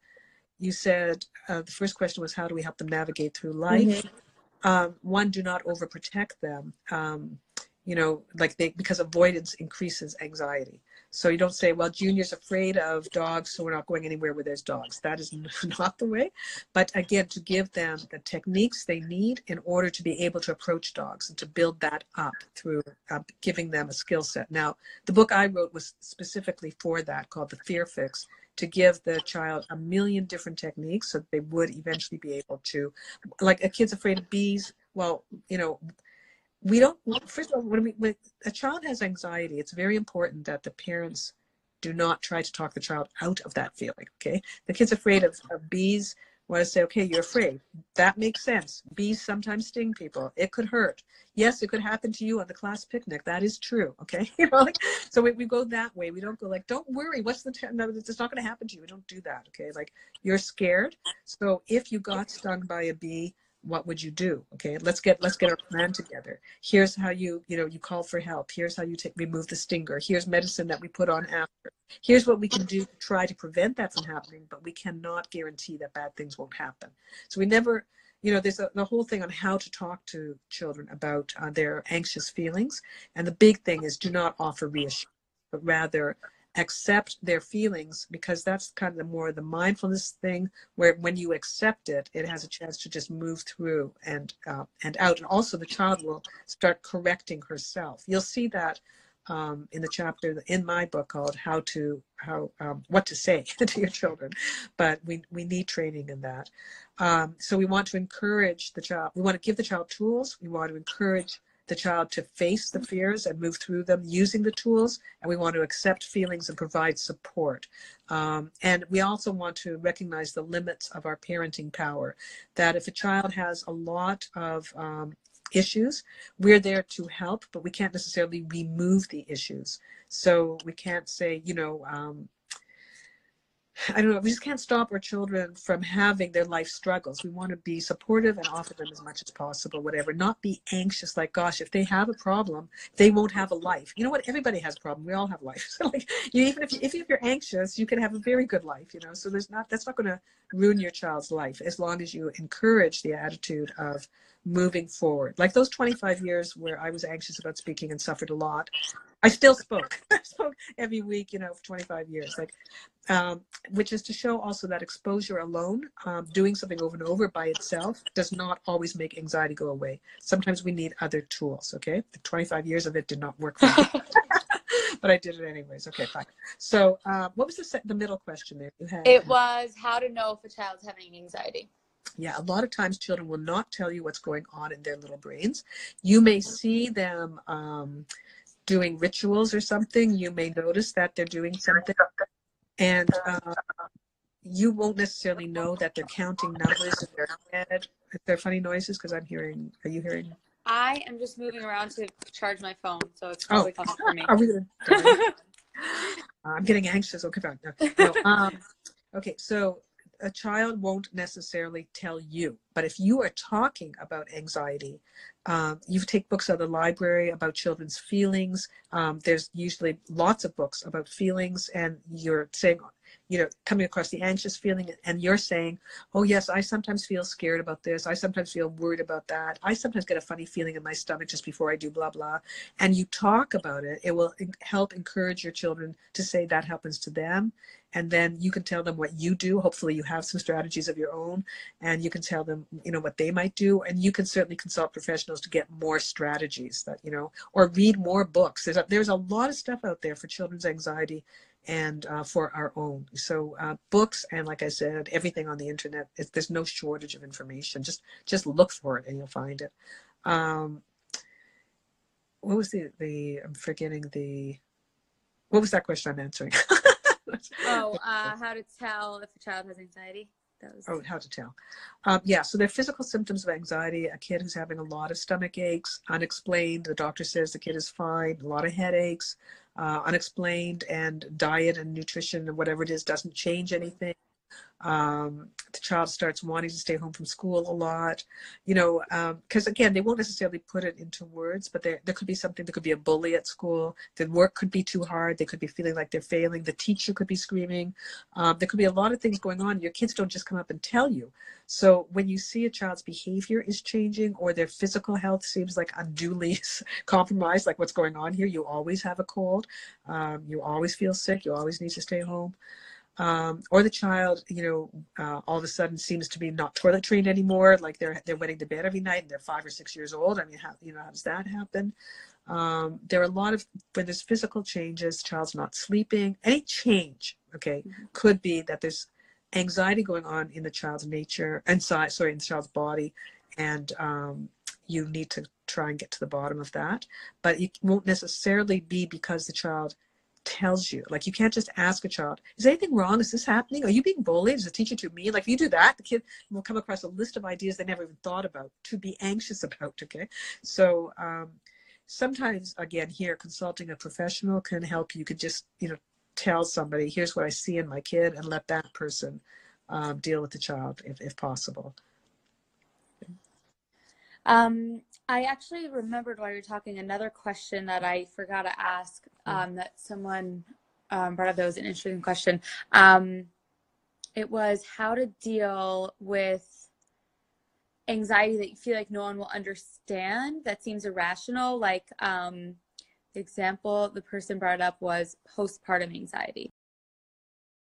you said uh, the first question was how do we help them navigate through life mm-hmm. um, one do not overprotect them um, you know like they because avoidance increases anxiety so you don't say well junior's afraid of dogs so we're not going anywhere where there's dogs. That is not the way. But again to give them the techniques they need in order to be able to approach dogs and to build that up through uh, giving them a skill set. Now the book i wrote was specifically for that called the fear fix to give the child a million different techniques so they would eventually be able to like a kid's afraid of bees. Well you know we don't first of all when, we, when a child has anxiety it's very important that the parents do not try to talk the child out of that feeling okay the kid's afraid of, of bees want to say, okay, you're afraid. That makes sense. Bees sometimes sting people. It could hurt. Yes, it could happen to you on the class picnic. That is true. Okay. You know, like, so we, we go that way. We don't go like, don't worry. What's the, t- no, it's not going to happen to you. We don't do that. Okay. Like you're scared. So if you got stung by a bee, what would you do? Okay let's get let's get our plan together. Here's how you you know you call for help. Here's how you take remove the stinger. Here's medicine that we put on after. Here's what we can do to try to prevent that from happening but we cannot guarantee that bad things won't happen. So we never you know there's a, the whole thing on how to talk to children about uh, their anxious feelings. And the big thing is do not offer reassurance but rather accept their feelings because that's kind of the more the mindfulness thing where when you accept it it has a chance to just move through and uh, and out. And also the child will start correcting herself. You'll see that um, in the chapter in my book called how to how um, what to say to your children. But we we need training in that. Um, so we want to encourage the child we want to give the child tools. We want to encourage the child to face the fears and move through them using the tools. And we want to accept feelings and provide support. Um, and we also want to recognize the limits of our parenting power. That if a child has a lot of um, issues, we're there to help, but we can't necessarily remove the issues. So we can't say, you know, um, I don't know, we just can't stop our children from having their life struggles. We want to be supportive and offer them as much as possible, whatever. Not be anxious, like, gosh, if they have a problem, they won't have a life. You know what? Everybody has a problem. We all have life. like, you, even if, you, if you're anxious, you can have a very good life, you know? So there's not, that's not going to ruin your child's life as long as you encourage the attitude of moving forward. Like those 25 years where I was anxious about speaking and suffered a lot, I still spoke. I spoke every week, you know, for 25 years. Like, um, which is to show also that exposure alone, um, doing something over and over by itself, does not always make anxiety go away. Sometimes we need other tools. Okay, the 25 years of it did not work for me. but I did it anyways. Okay, fine. So, uh, what was the the middle question there? You had it was how to know if a child's having anxiety. Yeah, a lot of times children will not tell you what's going on in their little brains. You may see them um, doing rituals or something, you may notice that they're doing something, and uh, you won't necessarily know that they're counting numbers in their head. If they're funny noises, because I'm hearing. Are you hearing? I am just moving around to charge my phone, so it's probably oh. coming for me. Are we I'm getting anxious. Okay, fine. No, no, um, okay, so a child won't necessarily tell you. But if you are talking about anxiety, um, you take books out of the library about children's feelings. Um, there's usually lots of books about feelings, and you're saying, you know, coming across the anxious feeling, and you're saying, oh, yes, I sometimes feel scared about this. I sometimes feel worried about that. I sometimes get a funny feeling in my stomach just before I do blah, blah. And you talk about it. It will help encourage your children to say that happens to them and then you can tell them what you do hopefully you have some strategies of your own and you can tell them you know what they might do and you can certainly consult professionals to get more strategies that you know or read more books there's a, there's a lot of stuff out there for children's anxiety and uh, for our own so uh, books and like i said everything on the internet there's no shortage of information just just look for it and you'll find it um, what was the the I'm forgetting the what was that question I'm answering? Oh, uh, how to tell if a child has anxiety? Oh, how to tell. Um, yeah, so they're physical symptoms of anxiety. A kid who's having a lot of stomach aches, unexplained. The doctor says the kid is fine. A lot of headaches, uh, unexplained, and diet and nutrition and whatever it is doesn't change anything. Um, the child starts wanting to stay home from school a lot, you know, because um, again, they won't necessarily put it into words, but there, there could be something, there could be a bully at school, the work could be too hard, they could be feeling like they're failing, the teacher could be screaming. Um, there could be a lot of things going on. Your kids don't just come up and tell you. So when you see a child's behavior is changing or their physical health seems like unduly compromised, like what's going on here, you always have a cold, um, you always feel sick, you always need to stay home um, or the child, you know, uh, all of a sudden seems to be not toilet trained anymore, like they're they're wetting the bed every night and they're five or six years old. I mean, how you know how does that happen? Um, there are a lot of when there's physical changes, child's not sleeping. Any change, okay, mm-hmm. could be that there's anxiety going on in the child's nature, inside, sorry, in the child's body, and um, you need to try and get to the bottom of that. But it won't necessarily be because the child tells you. Like you can't just ask a child, is anything wrong? Is this happening? Are you being bullied? Is the teacher too mean? Like if you do that, the kid will come across a list of ideas they never even thought about to be anxious about. Okay. So um, sometimes again here consulting a professional can help you. Could just, you know, tell somebody, here's what I see in my kid and let that person um, deal with the child if, if possible. Um, I actually remembered while you're talking another question that I forgot to ask hmm. um, that someone um, brought up that was an interesting question. Um, it was how to deal with anxiety that you feel like no one will understand that seems irrational. Like um, the example the person brought up was postpartum anxiety.